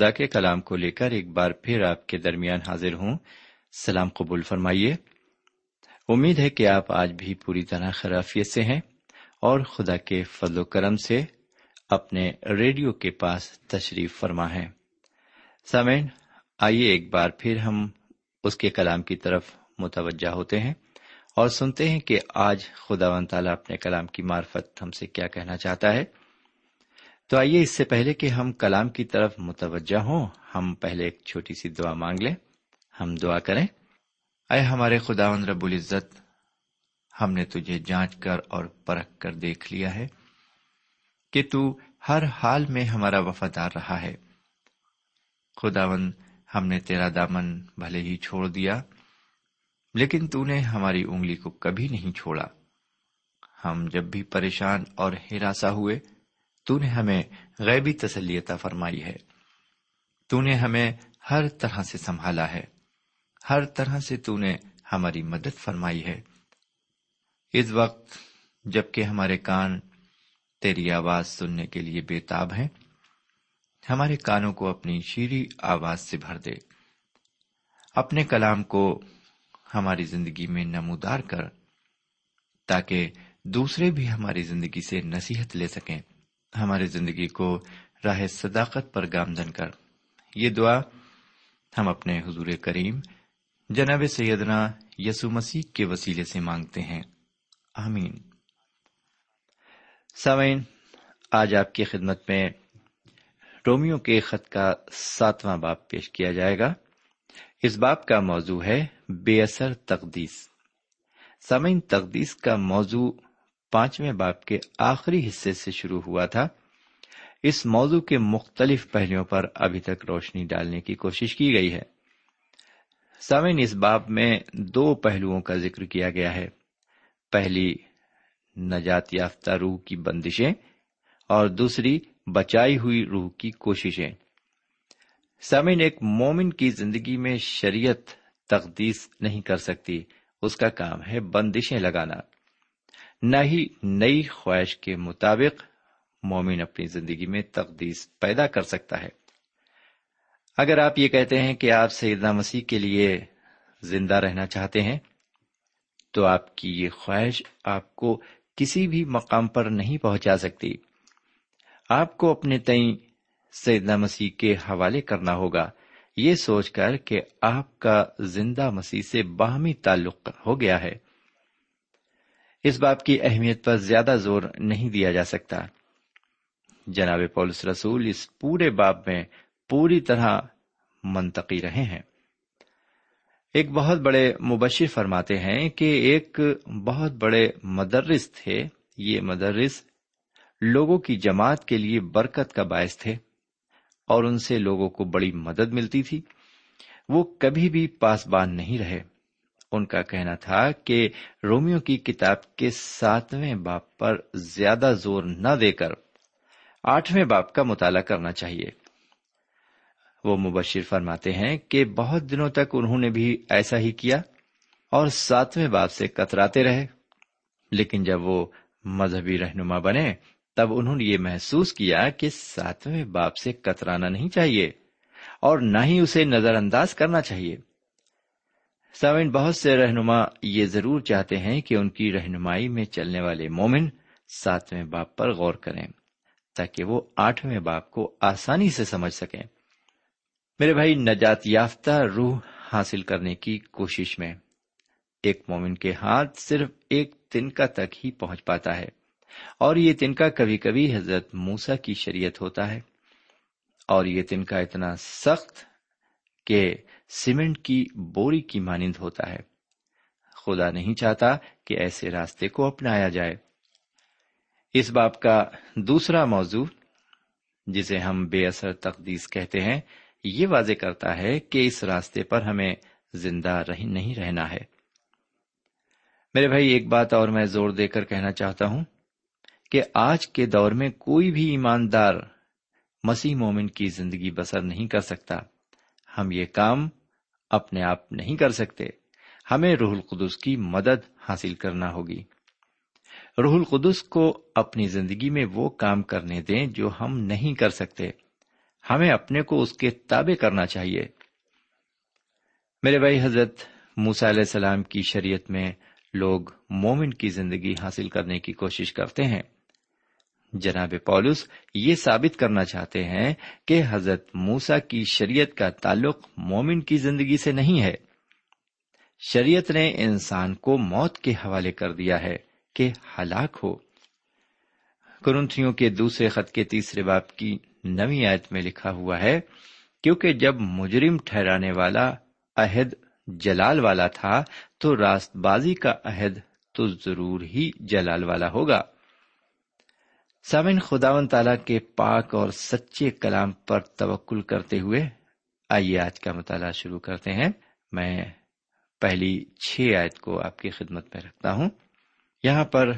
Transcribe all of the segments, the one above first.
خدا کے کلام کو لے کر ایک بار پھر آپ کے درمیان حاضر ہوں۔ سلام قبول فرمائیے۔ امید ہے کہ آپ آج بھی پوری طرح خرافیت سے ہیں اور خدا کے فضل و کرم سے اپنے ریڈیو کے پاس تشریف فرما ہے سامعین، آئیے ایک بار پھر ہم اس کے کلام کی طرف متوجہ ہوتے ہیں اور سنتے ہیں کہ آج خدا و تعالیٰ اپنے کلام کی معرفت ہم سے کیا کہنا چاہتا ہے۔ تو آئیے اس سے پہلے کہ ہم کلام کی طرف متوجہ ہوں۔ ہم پہلے ایک چھوٹی سی دعا مانگ لیں۔ ہم دعا کریں۔ اے ہمارے خدا رب العزت، ہم نے تجھے جانچ کر اور پرکھ کر دیکھ لیا ہے کہ تو ہر حال میں ہمارا وفادار رہا ہے۔ خداون ہم نے تیرا دامن بھلے ہی چھوڑ دیا، لیکن تو نے ہماری انگلی کو کبھی نہیں چھوڑا۔ ہم جب بھی پریشان اور ہراساں ہوئے تو نے ہمیں غیبی تسلی عطا فرمائی ہے۔ تو نے ہمیں ہر طرح سے سنبھالا ہے۔ ہر طرح سے تو نے ہماری مدد فرمائی ہے۔ اس وقت جبکہ ہمارے کان تیری آواز سننے کے لیے بےتاب ہیں، ہمارے کانوں کو اپنی شیریں آواز سے بھر دے۔ اپنے کلام کو ہماری زندگی میں نمودار کر، تاکہ دوسرے بھی ہماری زندگی سے نصیحت لے سکیں۔ ہماری زندگی کو راہ صداقت پر گامزن کر۔ یہ دعا ہم اپنے حضور کریم جناب سیدنا یسو مسیح کے وسیلے سے مانگتے ہیں۔ آمین۔ سامعین، آج آپ کی خدمت میں رومیو کے خط کا ساتواں باپ پیش کیا جائے گا۔ اس باپ کا موضوع ہے بے اثر تقدیس۔ سامعین، تقدیس کا موضوع پانچویں باپ کے آخری حصے سے شروع ہوا تھا۔ اس موضوع کے مختلف پہلوؤں پر ابھی تک روشنی ڈالنے کی کوشش کی گئی ہے۔ سامعین، اس باب میں دو پہلوؤں کا ذکر کیا گیا ہے۔ پہلی، نجات یافتہ روح کی بندشیں، اور دوسری، بچائی ہوئی روح کی کوششیں۔ سامعین، ایک مومن کی زندگی میں شریعت تقدیس نہیں کر سکتی، اس کا کام ہے بندشیں لگانا۔ نہ ہی نئی خواہش کے مطابق مومن اپنی زندگی میں تقدیس پیدا کر سکتا ہے۔ اگر آپ یہ کہتے ہیں کہ آپ سیدنا مسیح کے لیے زندہ رہنا چاہتے ہیں، تو آپ کی یہ خواہش آپ کو کسی بھی مقام پر نہیں پہنچا سکتی۔ آپ کو اپنے تئیں سیدنا مسیح کے حوالے کرنا ہوگا۔ یہ سوچ کر کہ آپ کا زندہ مسیح سے باہمی تعلق ہو گیا ہے۔ اس بات کی اہمیت پر زیادہ زور نہیں دیا جا سکتا۔ جناب پولس رسول اس پورے باب میں پوری طرح منتقی رہے ہیں۔ ایک بہت بڑے مبشر فرماتے ہیں کہ ایک بہت بڑے مدرس تھے۔ یہ مدرس لوگوں کی جماعت کے لیے برکت کا باعث تھے اور ان سے لوگوں کو بڑی مدد ملتی تھی۔ وہ کبھی بھی پاسبان نہیں رہے۔ ان کا کہنا تھا کہ رومیو کی کتاب کے ساتویں باپ پر زیادہ زور نہ دے کر آٹھویں باپ کا مطالعہ کرنا چاہیے۔ وہ مبشر فرماتے ہیں کہ بہت دنوں تک انہوں نے بھی ایسا ہی کیا اور ساتویں باپ سے کتراتے رہے۔ لیکن جب وہ مذہبی رہنما بنے، تب انہوں نے یہ محسوس کیا کہ ساتویں باپ سے کترانا نہیں چاہیے اور نہ ہی اسے نظر انداز کرنا چاہیے۔ سامن بہت سے رہنما یہ ضرور چاہتے ہیں کہ ان کی رہنمائی میں چلنے والے مومن ساتویں باپ پر غور کریں، تاکہ وہ آٹھویں باپ کو آسانی سے سمجھ سکیں۔ میرے بھائی، نجات یافتہ روح حاصل کرنے کی کوشش میں ایک مومن کے ہاتھ صرف ایک تنکا تک ہی پہنچ پاتا ہے، اور یہ تنکا کبھی کبھی حضرت موسا کی شریعت ہوتا ہے۔ اور یہ تنکا اتنا سخت کہ سیمنٹ کی بوری کی مانند ہوتا ہے۔ خدا نہیں چاہتا کہ ایسے راستے کو اپنایا جائے۔ اس باپ کا دوسرا موضوع، جسے ہم بے اثر تقدیس کہتے ہیں، یہ واضح کرتا ہے کہ اس راستے پر ہمیں زندہ رہ نہیں رہنا ہے۔ میرے بھائی، ایک بات اور میں زور دے کر کہنا چاہتا ہوں کہ آج کے دور میں کوئی بھی ایماندار مسیح مومن کی زندگی بسر نہیں کر سکتا۔ ہم یہ کام اپنے آپ نہیں کر سکتے، ہمیں روح القدس کی مدد حاصل کرنا ہوگی۔ روح القدس کو اپنی زندگی میں وہ کام کرنے دیں جو ہم نہیں کر سکتے۔ ہمیں اپنے کو اس کے تابع کرنا چاہیے۔ میرے بھائی، حضرت موسیٰ علیہ السلام کی شریعت میں لوگ مومن کی زندگی حاصل کرنے کی کوشش کرتے ہیں۔ جناب پولس یہ ثابت کرنا چاہتے ہیں کہ حضرت موسا کی شریعت کا تعلق مومن کی زندگی سے نہیں ہے۔ شریعت نے انسان کو موت کے حوالے کر دیا ہے کہ ہلاک ہو۔ کرنتھیوں کے دوسرے خط کے تیسرے باپ کی نوی آیت میں لکھا ہوا ہے، کیونکہ جب مجرم ٹھہرانے والا عہد جلال والا تھا، تو راست بازی کا عہد تو ضرور ہی جلال والا ہوگا۔ سامن خداون تعالی کے پاک اور سچے کلام پر توکل کرتے ہوئے آئیے آج کا مطالعہ شروع کرتے ہیں۔ میں پہلی چھ آیت کو آپ کی خدمت میں رکھتا ہوں۔ یہاں پر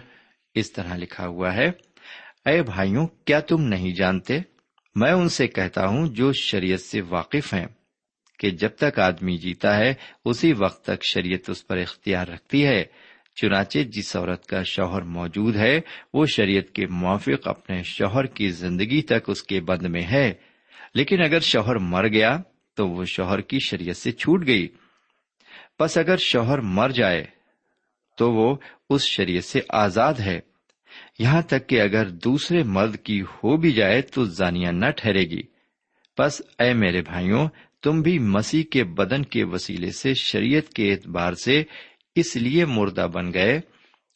اس طرح لکھا ہوا ہے، اے بھائیوں، کیا تم نہیں جانتے؟ میں ان سے کہتا ہوں جو شریعت سے واقف ہیں کہ جب تک آدمی جیتا ہے، اسی وقت تک شریعت اس پر اختیار رکھتی ہے۔ چنانچہ جس عورت کا شوہر موجود ہے، وہ شریعت کے موافق اپنے شوہر کی زندگی تک اس کے بند میں ہے۔ لیکن اگر شوہر مر گیا، تو وہ شوہر کی شریعت سے چھوٹ گئی۔ بس اگر شوہر مر جائے، تو وہ اس شریعت سے آزاد ہے۔ یہاں تک کہ اگر دوسرے مرد کی ہو بھی جائے، تو زانیہ نہ ٹھہرے گی۔ بس اے میرے بھائیوں، تم بھی مسیح کے بدن کے وسیلے سے، شریعت کے اعتبار سے اس لیے مردہ بن گئے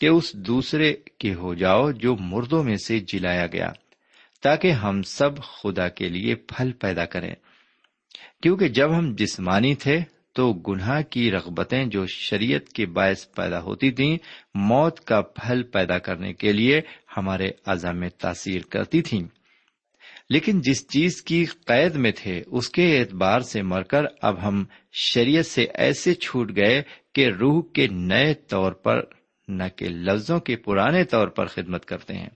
کہ اس دوسرے کے ہو جاؤ جو مردوں میں سے جلایا گیا، تاکہ ہم سب خدا کے لیے پھل پیدا کریں۔ کیونکہ جب ہم جسمانی تھے تو گناہ کی رغبتیں جو شریعت کے باعث پیدا ہوتی تھیں، موت کا پھل پیدا کرنے کے لیے ہمارے اعضا میں تاثیر کرتی تھیں۔ لیکن جس چیز کی قید میں تھے، اس کے اعتبار سے مر کر اب ہم شریعت سے ایسے چھوٹ گئے کہ روح کے نئے طور پر، نہ کہ لفظوں کے پرانے طور پر خدمت کرتے ہیں۔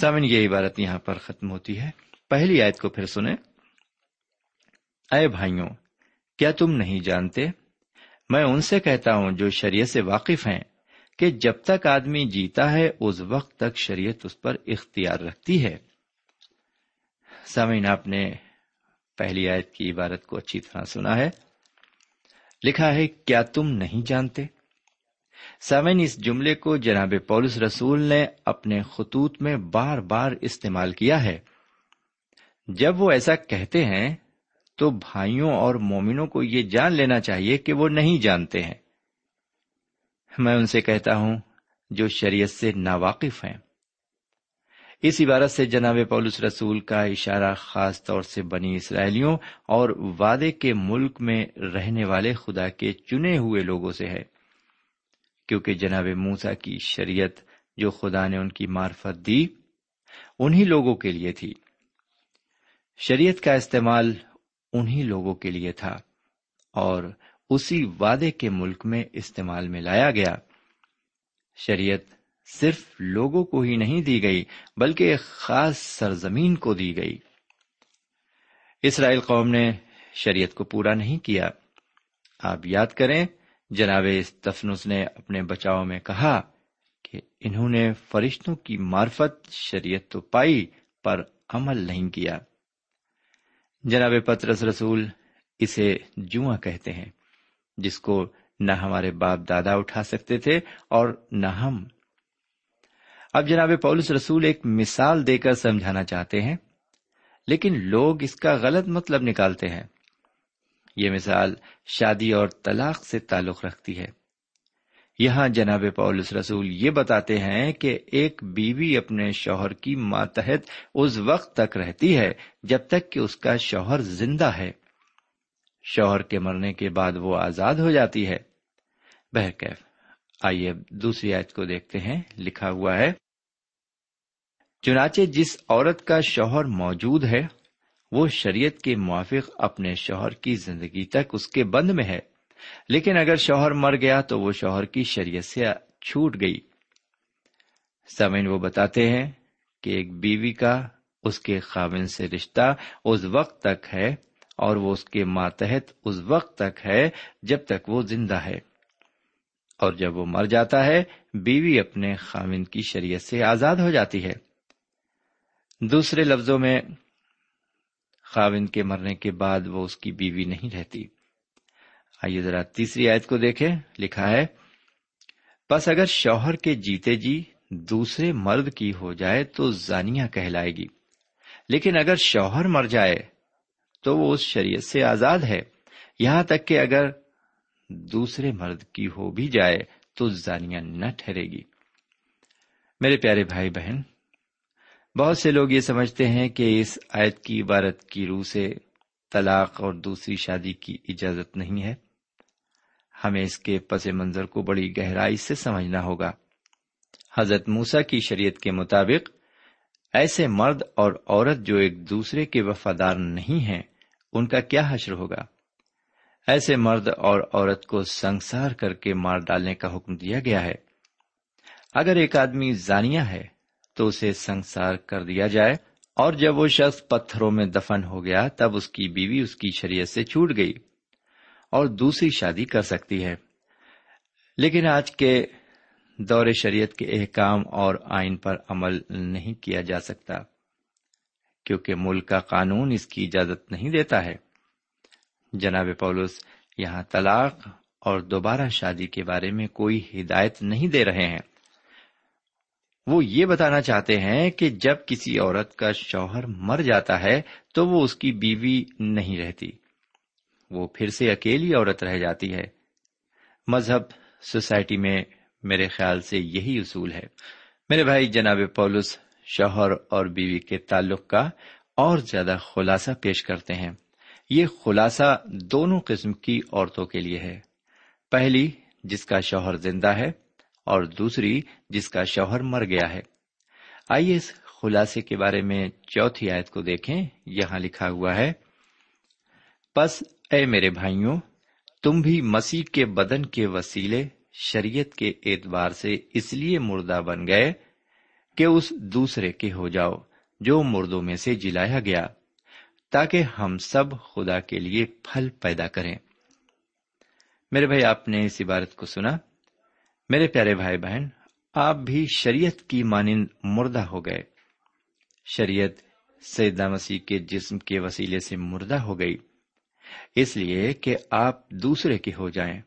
سمن یہ عبارت یہاں پر ختم ہوتی ہے۔ پہلی آیت کو پھر سنیں۔ اے بھائیوں، کیا تم نہیں جانتے؟ میں ان سے کہتا ہوں جو شریعت سے واقف ہیں کہ جب تک آدمی جیتا ہے، اس وقت تک شریعت اس پر اختیار رکھتی ہے۔ سامعین، آپ نے پہلی آیت کی عبارت کو اچھی طرح سنا ہے۔ لکھا ہے، کیا تم نہیں جانتے؟ سامعین، اس جملے کو جناب پولس رسول نے اپنے خطوط میں بار بار استعمال کیا ہے۔ جب وہ ایسا کہتے ہیں، تو بھائیوں اور مومنوں کو یہ جان لینا چاہیے کہ وہ نہیں جانتے ہیں۔ میں ان سے کہتا ہوں، جو شریعت سے ناواقف ہیں۔ اس عبارت سے جناب پولس رسول کا اشارہ خاص طور سے بنی اسرائیلیوں اور وعدے کے ملک میں رہنے والے خدا کے چنے ہوئے لوگوں سے ہے۔ کیونکہ جناب موسا کی شریعت جو خدا نے ان کی معرفت دی، انہی لوگوں کے لیے تھی۔ شریعت کا استعمال انہی لوگوں کے لیے تھا اور اسی وعدے کے ملک میں استعمال میں لایا گیا۔ شریعت صرف لوگوں کو ہی نہیں دی گئی، بلکہ ایک خاص سرزمین کو دی گئی۔ اسرائیل قوم نے شریعت کو پورا نہیں کیا۔ آپ یاد کریں، جناب تفنس نے اپنے بچاؤ میں کہا کہ انہوں نے فرشتوں کی معرفت، شریعت تو پائی پر عمل نہیں کیا۔ جناب پترس رسول اسے جواں کہتے ہیں، جس کو نہ ہمارے باپ دادا اٹھا سکتے تھے اور نہ ہم۔ اب جناب پولس رسول ایک مثال دے کر سمجھانا چاہتے ہیں، لیکن لوگ اس کا غلط مطلب نکالتے ہیں۔ یہ مثال شادی اور طلاق سے تعلق رکھتی ہے۔ یہاں جناب پولس رسول یہ بتاتے ہیں کہ ایک بیوی اپنے شوہر کی ماتحت اس وقت تک رہتی ہے جب تک کہ اس کا شوہر زندہ ہے۔ شوہر کے مرنے کے بعد وہ آزاد ہو جاتی ہے۔ بہرکیف، آئیے دوسری آیت کو دیکھتے ہیں، لکھا ہوا ہے چنانچہ جس عورت کا شوہر موجود ہے، وہ شریعت کے موافق اپنے شوہر کی زندگی تک اس کے بند میں ہے۔ لیکن اگر شوہر مر گیا تو وہ شوہر کی شریعت سے چھوٹ گئی۔ سمین وہ بتاتے ہیں کہ ایک بیوی کا اس کے خاوند سے رشتہ اس وقت تک ہے اور وہ اس کے ماتحت اس وقت تک ہے جب تک وہ زندہ ہے۔ اور جب وہ مر جاتا ہے، بیوی اپنے خاوند کی شریعت سے آزاد ہو جاتی ہے۔ دوسرے لفظوں میں، خاوند کے مرنے کے بعد وہ اس کی بیوی نہیں رہتی۔ آئیے ذرا تیسری آیت کو دیکھیں، لکھا ہے بس اگر شوہر کے جیتے جی دوسرے مرد کی ہو جائے تو زانیہ کہلائے گی۔ لیکن اگر شوہر مر جائے تو وہ اس شریعت سے آزاد ہے۔ یہاں تک کہ اگر دوسرے مرد کی ہو بھی جائے تو زانیہ نہ ٹھہرے گی۔ میرے پیارے بھائی بہن بہت سے لوگ یہ سمجھتے ہیں کہ اس آیت کی عبارت کی روح سے طلاق اور دوسری شادی کی اجازت نہیں ہے۔ ہمیں اس کے پس منظر کو بڑی گہرائی سے سمجھنا ہوگا۔ حضرت موسا کی شریعت کے مطابق، ایسے مرد اور عورت جو ایک دوسرے کے وفادار نہیں ہیں، ان کا کیا حشر ہوگا؟ ایسے مرد اور عورت کو سنسار کر کے مار ڈالنے کا حکم دیا گیا ہے۔ اگر ایک آدمی زانیہ ہے تو اسے سنسار کر دیا جائے اور جب وہ شخص پتھروں میں دفن ہو گیا تب اس کی بیوی اس کی شریعت سے چھوٹ گئی اور دوسری شادی کر سکتی ہے۔ لیکن آج کے دور شریعت کے احکام اور آئین پر عمل نہیں کیا جا سکتا کیونکہ ملک کا قانون اس کی اجازت نہیں دیتا ہے۔ جناب پولس، یہاں طلاق اور دوبارہ شادی کے بارے میں کوئی ہدایت نہیں دے رہے ہیں۔ وہ یہ بتانا چاہتے ہیں کہ جب کسی عورت کا شوہر مر جاتا ہے تو وہ اس کی بیوی نہیں رہتی۔ وہ پھر سے اکیلی عورت رہ جاتی ہے۔ مذہب، سوسائٹی میں میرے خیال سے یہی اصول ہے۔ میرے بھائی، جناب پولس، شوہر اور بیوی کے تعلق کا اور زیادہ خلاصہ پیش کرتے ہیں۔ یہ خلاصہ دونوں قسم کی عورتوں کے لیے ہے۔ پہلی، جس کا شوہر زندہ ہے اور دوسری جس کا شوہر مر گیا ہے۔ آئیے اس خلاصے کے بارے میں چوتھی آیت کو دیکھیں۔ یہاں لکھا ہوا ہے، پس اے میرے بھائیوں، تم بھی مسیح کے بدن کے وسیلے شریعت کے اعتبار سے اس لیے مردہ بن گئے کہ اس دوسرے کے ہو جاؤ جو مردوں میں سے جلایا گیا، تاکہ ہم سب خدا کے لیے پھل پیدا کریں۔ میرے بھائی، آپ نے اس عبارت کو سنا۔ میرے پیارے بھائی بہن، آپ بھی شریعت کی مانند مردہ ہو گئے۔ شریعت سیدہ مسیح کے جسم کے وسیلے سے مردہ ہو گئی۔ اس لیے کہ آپ دوسرے کے ہو جائیں۔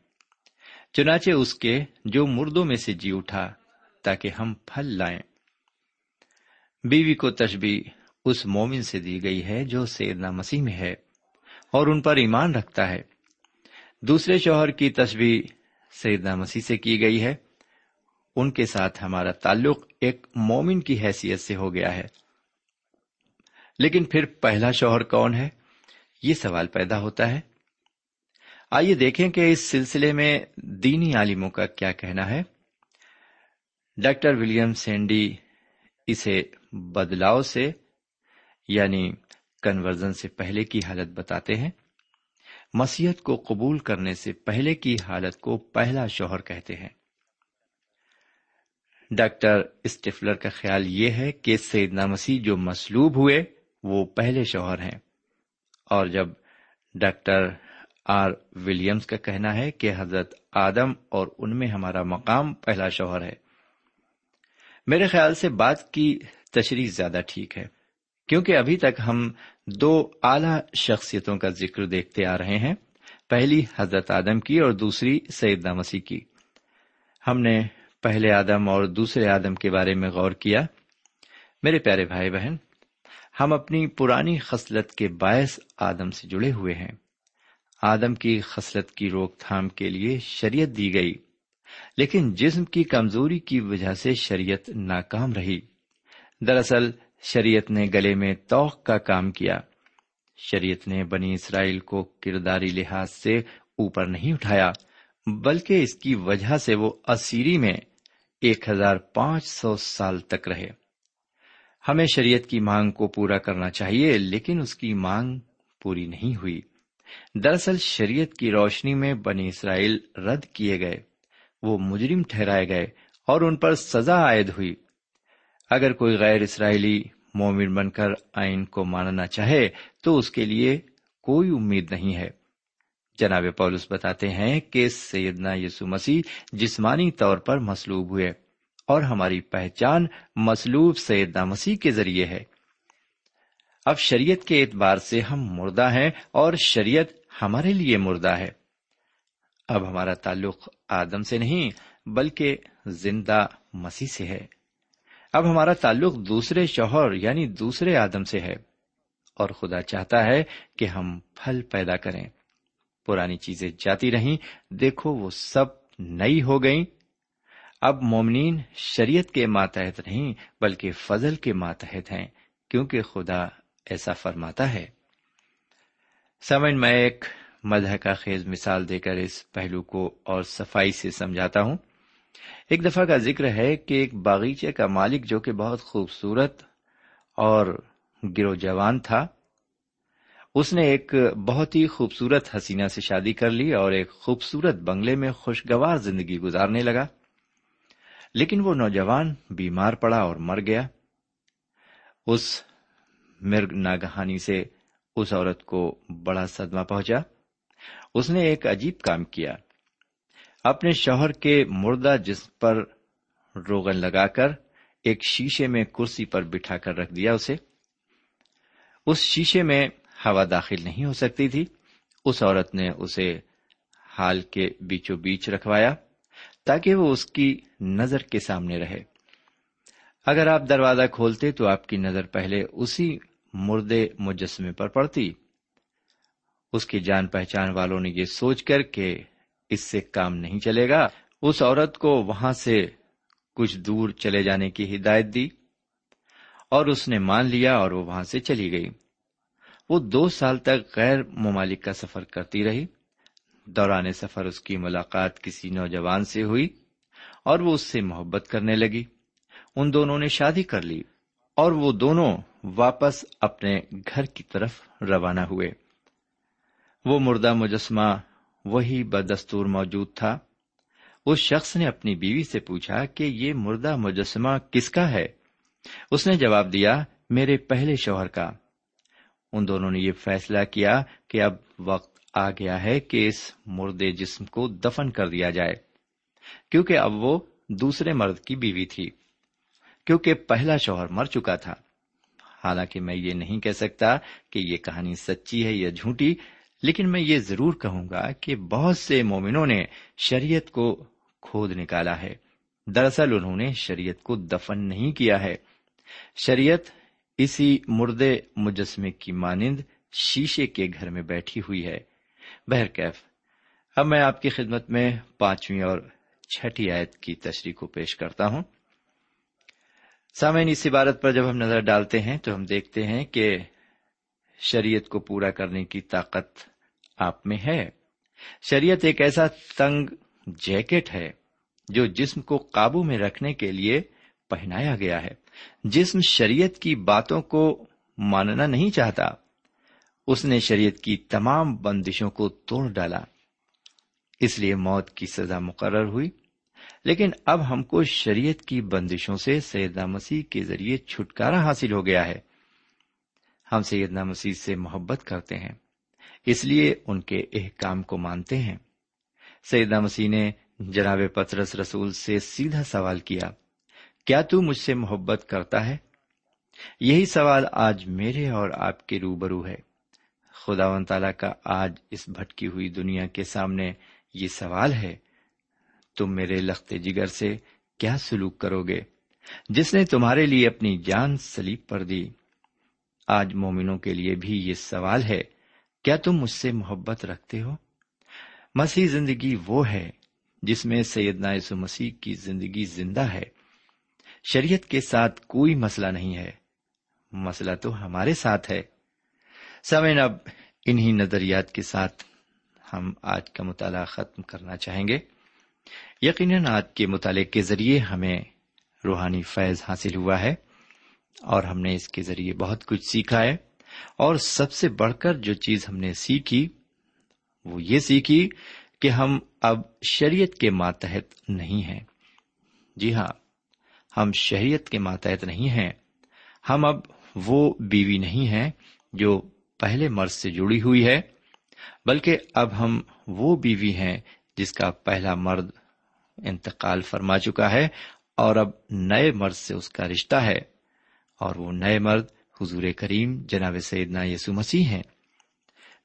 چنانچہ اس کے جو مردوں میں سے جی اٹھا تاکہ ہم پھل لائیں۔ بیوی کو تشبی اس مومن سے دی گئی ہے جو سیدنا مسیح میں ہے اور ان پر ایمان رکھتا ہے۔ دوسرے شوہر کی تصویر سیدنا مسیح سے کی گئی ہے۔ ان کے ساتھ ہمارا تعلق ایک مومن کی حیثیت سے ہو گیا ہے۔ لیکن پھر پہلا شوہر کون ہے؟ یہ سوال پیدا ہوتا ہے۔ آئیے دیکھیں کہ اس سلسلے میں دینی عالموں کا کیا کہنا ہے۔ ڈاکٹر ولیم سینڈی اسے بدلاؤ سے یعنی کنورژن سے پہلے کی حالت بتاتے ہیں۔ مسیحت کو قبول کرنے سے پہلے کی حالت کو پہلا شوہر کہتے ہیں۔ ڈاکٹر اسٹیفلر کا خیال یہ ہے کہ سیدنا مسیح جو مسلوب ہوئے، وہ پہلے شوہر ہیں۔ اور جب ڈاکٹر آر ولیمز کا کہنا ہے کہ حضرت آدم اور ان میں ہمارا مقام پہلا شوہر ہے۔ میرے خیال سے بات کی تشریح زیادہ ٹھیک ہے، کیونکہ ابھی تک ہم دو اعلی شخصیتوں کا ذکر دیکھتے آ رہے ہیں۔ پہلی حضرت آدم کی اور دوسری سیدنا مسیح کی۔ ہم نے پہلے آدم اور دوسرے آدم کے بارے میں غور کیا۔ میرے پیارے بھائی بہن، ہم اپنی پرانی خصلت کے باعث آدم سے جڑے ہوئے ہیں۔ آدم کی خصلت کی روک تھام کے لیے شریعت دی گئی، لیکن جسم کی کمزوری کی وجہ سے شریعت ناکام رہی۔ دراصل شریعت نے گلے میں توق کا کام کیا۔ شریعت نے بنی اسرائیل کو کرداری لحاظ سے اوپر نہیں اٹھایا، بلکہ اس کی وجہ سے وہ اسیری میں ایک ہزار پانچ سو سال تک رہے۔ ہمیں شریعت کی مانگ کو پورا کرنا چاہیے، لیکن اس کی مانگ پوری نہیں ہوئی۔ دراصل شریعت کی روشنی میں بنی اسرائیل رد کیے گئے۔ وہ مجرم ٹھہرائے گئے اور ان پر سزا عائد ہوئی۔ اگر کوئی غیر اسرائیلی مومن بن کر آئین کو ماننا چاہے تو اس کے لیے کوئی امید نہیں ہے۔ جناب پولس بتاتے ہیں کہ سیدنا یسو مسیح جسمانی طور پر مسلوب ہوئے اور ہماری پہچان مسلوب سیدنا مسیح کے ذریعے ہے۔ اب شریعت کے اعتبار سے ہم مردہ ہیں اور شریعت ہمارے لیے مردہ ہے۔ اب ہمارا تعلق آدم سے نہیں بلکہ زندہ مسیح سے ہے۔ اب ہمارا تعلق دوسرے شوہر یعنی دوسرے آدم سے ہے اور خدا چاہتا ہے کہ ہم پھل پیدا کریں۔ پرانی چیزیں جاتی رہیں۔ دیکھو وہ سب نئی ہو گئیں۔ اب مومنین شریعت کے ماتحت نہیں بلکہ فضل کے ماتحت ہیں کیونکہ خدا ایسا فرماتا ہے۔ سمن میں ایک مدح کا خیز مثال دے کر اس پہلو کو اور صفائی سے سمجھاتا ہوں۔ ایک دفعہ کا ذکر ہے کہ ایک باغیچے کا مالک جو کہ بہت خوبصورت اور گرو جوان تھا، اس نے ایک بہت ہی خوبصورت حسینہ سے شادی کر لی اور ایک خوبصورت بنگلے میں خوشگوار زندگی گزارنے لگا۔ لیکن وہ نوجوان بیمار پڑا اور مر گیا۔ اس مرگ ناگہانی سے اس عورت کو بڑا صدمہ پہنچا۔ اس نے ایک عجیب کام کیا۔ اپنے شوہر کے مردہ جسم پر روغن لگا کر ایک شیشے میں کرسی پر بٹھا کر رکھ دیا اسے، اس شیشے میں ہوا داخل نہیں ہو سکتی تھی۔ اس عورت نے اسے حال کے بیچوں بیچ رکھوایا تاکہ وہ اس کی نظر کے سامنے رہے۔ اگر آپ دروازہ کھولتے تو آپ کی نظر پہلے اسی مردے مجسمے پر پڑتی۔ اس کی جان پہچان والوں نے یہ سوچ کر کہ اس سے کام نہیں چلے گا۔ اس عورت کو وہاں سے کچھ دور چلے جانے کی ہدایت دی اور اس نے مان لیا اور وہ وہاں سے چلی گئی۔ وہ دو سال تک غیر ممالک کا سفر کرتی رہی۔ دوران سفر اس کی ملاقات کسی نوجوان سے ہوئی اور وہ اس سے محبت کرنے لگی۔ ان دونوں نے شادی کر لی اور وہ دونوں واپس اپنے گھر کی طرف روانہ ہوئے۔ وہ مردہ مجسمہ وہی بدستور موجود تھا۔ اس شخص نے اپنی بیوی سے پوچھا کہ یہ مردہ مجسمہ کس کا ہے؟ اس نے جواب دیا، میرے پہلے شوہر کا۔ ان دونوں نے یہ فیصلہ کیا کہ اب وقت آ گیا ہے کہ اس مردے جسم کو دفن کر دیا جائے۔ کیونکہ اب وہ دوسرے مرد کی بیوی تھی۔ کیونکہ پہلا شوہر مر چکا تھا۔ حالانکہ میں یہ نہیں کہہ سکتا کہ یہ کہانی سچی ہے یا جھوٹی لیکن میں یہ ضرور کہوں گا کہ بہت سے مومنوں نے شریعت کو کھود نکالا ہے۔ دراصل انہوں نے شریعت کو دفن نہیں کیا ہے۔ شریعت اسی مردے مجسمے کی مانند شیشے کے گھر میں بیٹھی ہوئی ہے۔ بہرکیف، اب میں آپ کی خدمت میں پانچویں اور چھٹی آیت کی تشریح کو پیش کرتا ہوں۔ سامعین، اس عبارت پر جب ہم نظر ڈالتے ہیں تو ہم دیکھتے ہیں کہ شریعت کو پورا کرنے کی طاقت آپ میں ہے۔ شریعت ایک ایسا تنگ جیکٹ ہے جو جسم کو قابو میں رکھنے کے لیے پہنایا گیا ہے۔ جسم شریعت کی باتوں کو ماننا نہیں چاہتا۔ اس نے شریعت کی تمام بندشوں کو توڑ ڈالا۔ اس لیے موت کی سزا مقرر ہوئی۔ لیکن اب ہم کو شریعت کی بندشوں سے سیدہ مسیح کے ذریعے چھٹکارا حاصل ہو گیا ہے۔ ہم سیدنا مسیح سے محبت کرتے ہیں۔ اس لیے ان کے احکام کو مانتے ہیں۔ سیدنا مسیح نے جناب پترس رسول سے سیدھا سوال کیا کیا تو مجھ سے محبت کرتا ہے؟ یہی سوال آج میرے اور آپ کے روبرو ہے۔ خدا و تعالی کا آج اس بھٹکی ہوئی دنیا کے سامنے یہ سوال ہے، تم میرے لخت جگر سے کیا سلوک کرو گے؟ جس نے تمہارے لیے اپنی جان سلیب پر دی۔ آج مومنوں کے لیے بھی یہ سوال ہے کیا تم مجھ سے محبت رکھتے ہو؟ مسیح زندگی وہ ہے جس میں سیدنا یسو مسیح کی زندگی زندہ ہے۔ شریعت کے ساتھ کوئی مسئلہ نہیں ہے۔ مسئلہ تو ہمارے ساتھ ہے۔ سمن اب انہی نظریات کے ساتھ ہم آج کا مطالعہ ختم کرنا چاہیں گے۔ یقیناً آج کے مطالعے کے ذریعے ہمیں روحانی فیض حاصل ہوا ہے اور ہم نے اس کے ذریعے بہت کچھ سیکھا ہے۔ اور سب سے بڑھ کر جو چیز ہم نے سیکھی، وہ یہ سیکھی کہ ہم اب شریعت کے ماتحت نہیں ہیں۔ جی ہاں ہم شریعت کے ماتحت نہیں ہیں۔ ہم اب وہ بیوی نہیں ہیں جو پہلے مرد سے جڑی ہوئی ہے، بلکہ اب ہم وہ بیوی ہیں جس کا پہلا مرد انتقال فرما چکا ہے اور اب نئے مرد سے اس کا رشتہ ہے۔ اور وہ نئے مرد حضور کریم جناب سیدنا یسو مسیح ہیں۔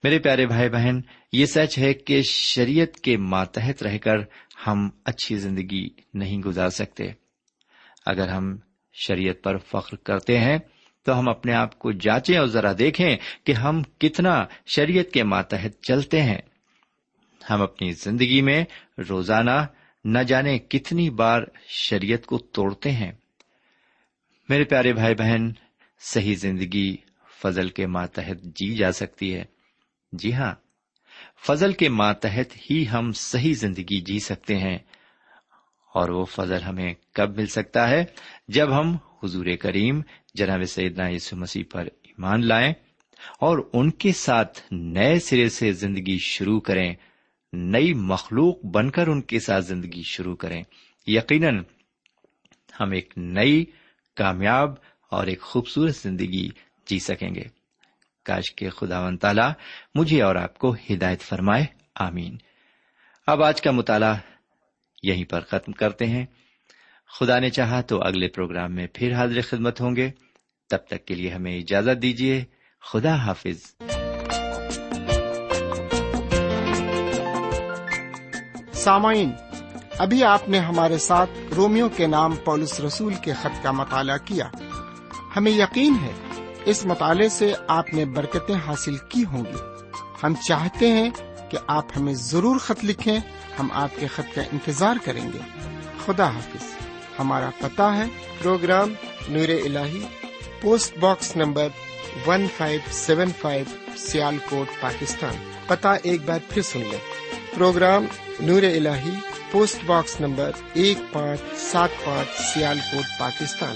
میرے پیارے بھائی بہن، یہ سچ ہے کہ شریعت کے ماتحت رہ کر ہم اچھی زندگی نہیں گزار سکتے۔ اگر ہم شریعت پر فخر کرتے ہیں، تو ہم اپنے آپ کو جانچیں اور ذرا دیکھیں کہ ہم کتنا شریعت کے ماتحت چلتے ہیں۔ ہم اپنی زندگی میں روزانہ نہ جانے کتنی بار شریعت کو توڑتے ہیں۔ میرے پیارے بھائی بہن صحیح زندگی فضل کے ماتحت جی جا سکتی ہے۔ جی ہاں فضل کے ماتحت ہی ہم صحیح زندگی جی سکتے ہیں اور وہ فضل ہمیں کب مل سکتا ہے؟ جب ہم حضور کریم جناب سیدنا یسو مسیح پر ایمان لائیں اور ان کے ساتھ نئے سرے سے زندگی شروع کریں، نئی مخلوق بن کر ان کے ساتھ زندگی شروع کریں۔ یقیناً ہم ایک نئی، کامیاب اور ایک خوبصورت زندگی جی سکیں گے۔ کاش کے خدا و تعالی مجھے اور آپ کو ہدایت فرمائے۔ آمین۔ اب آج کا مطالعہ یہیں پر ختم کرتے ہیں۔ خدا نے چاہا تو اگلے پروگرام میں پھر حاضر خدمت ہوں گے۔ تب تک کے لیے ہمیں اجازت دیجیے خدا حافظ۔ سامعین، ابھی آپ نے ہمارے ساتھ رومیو کے نام پولس رسول کے خط کا مطالعہ کیا۔ ہمیں یقین ہے، اس مطالعے سے آپ نے برکتیں حاصل کی ہوں گی۔ ہم چاہتے ہیں کہ آپ ہمیں ضرور خط لکھیں، ہم آپ کے خط کا انتظار کریں گے۔ خدا حافظ۔ ہمارا پتہ ہے، پروگرام نور ال post box number one five seven five Sialkot Pakistan. پتہ ایک بار پھر سن لیں۔ پروگرام نور ال پوسٹ باکس نمبر ایک پانچ، سات پانچ سیال کوٹ پاکستان۔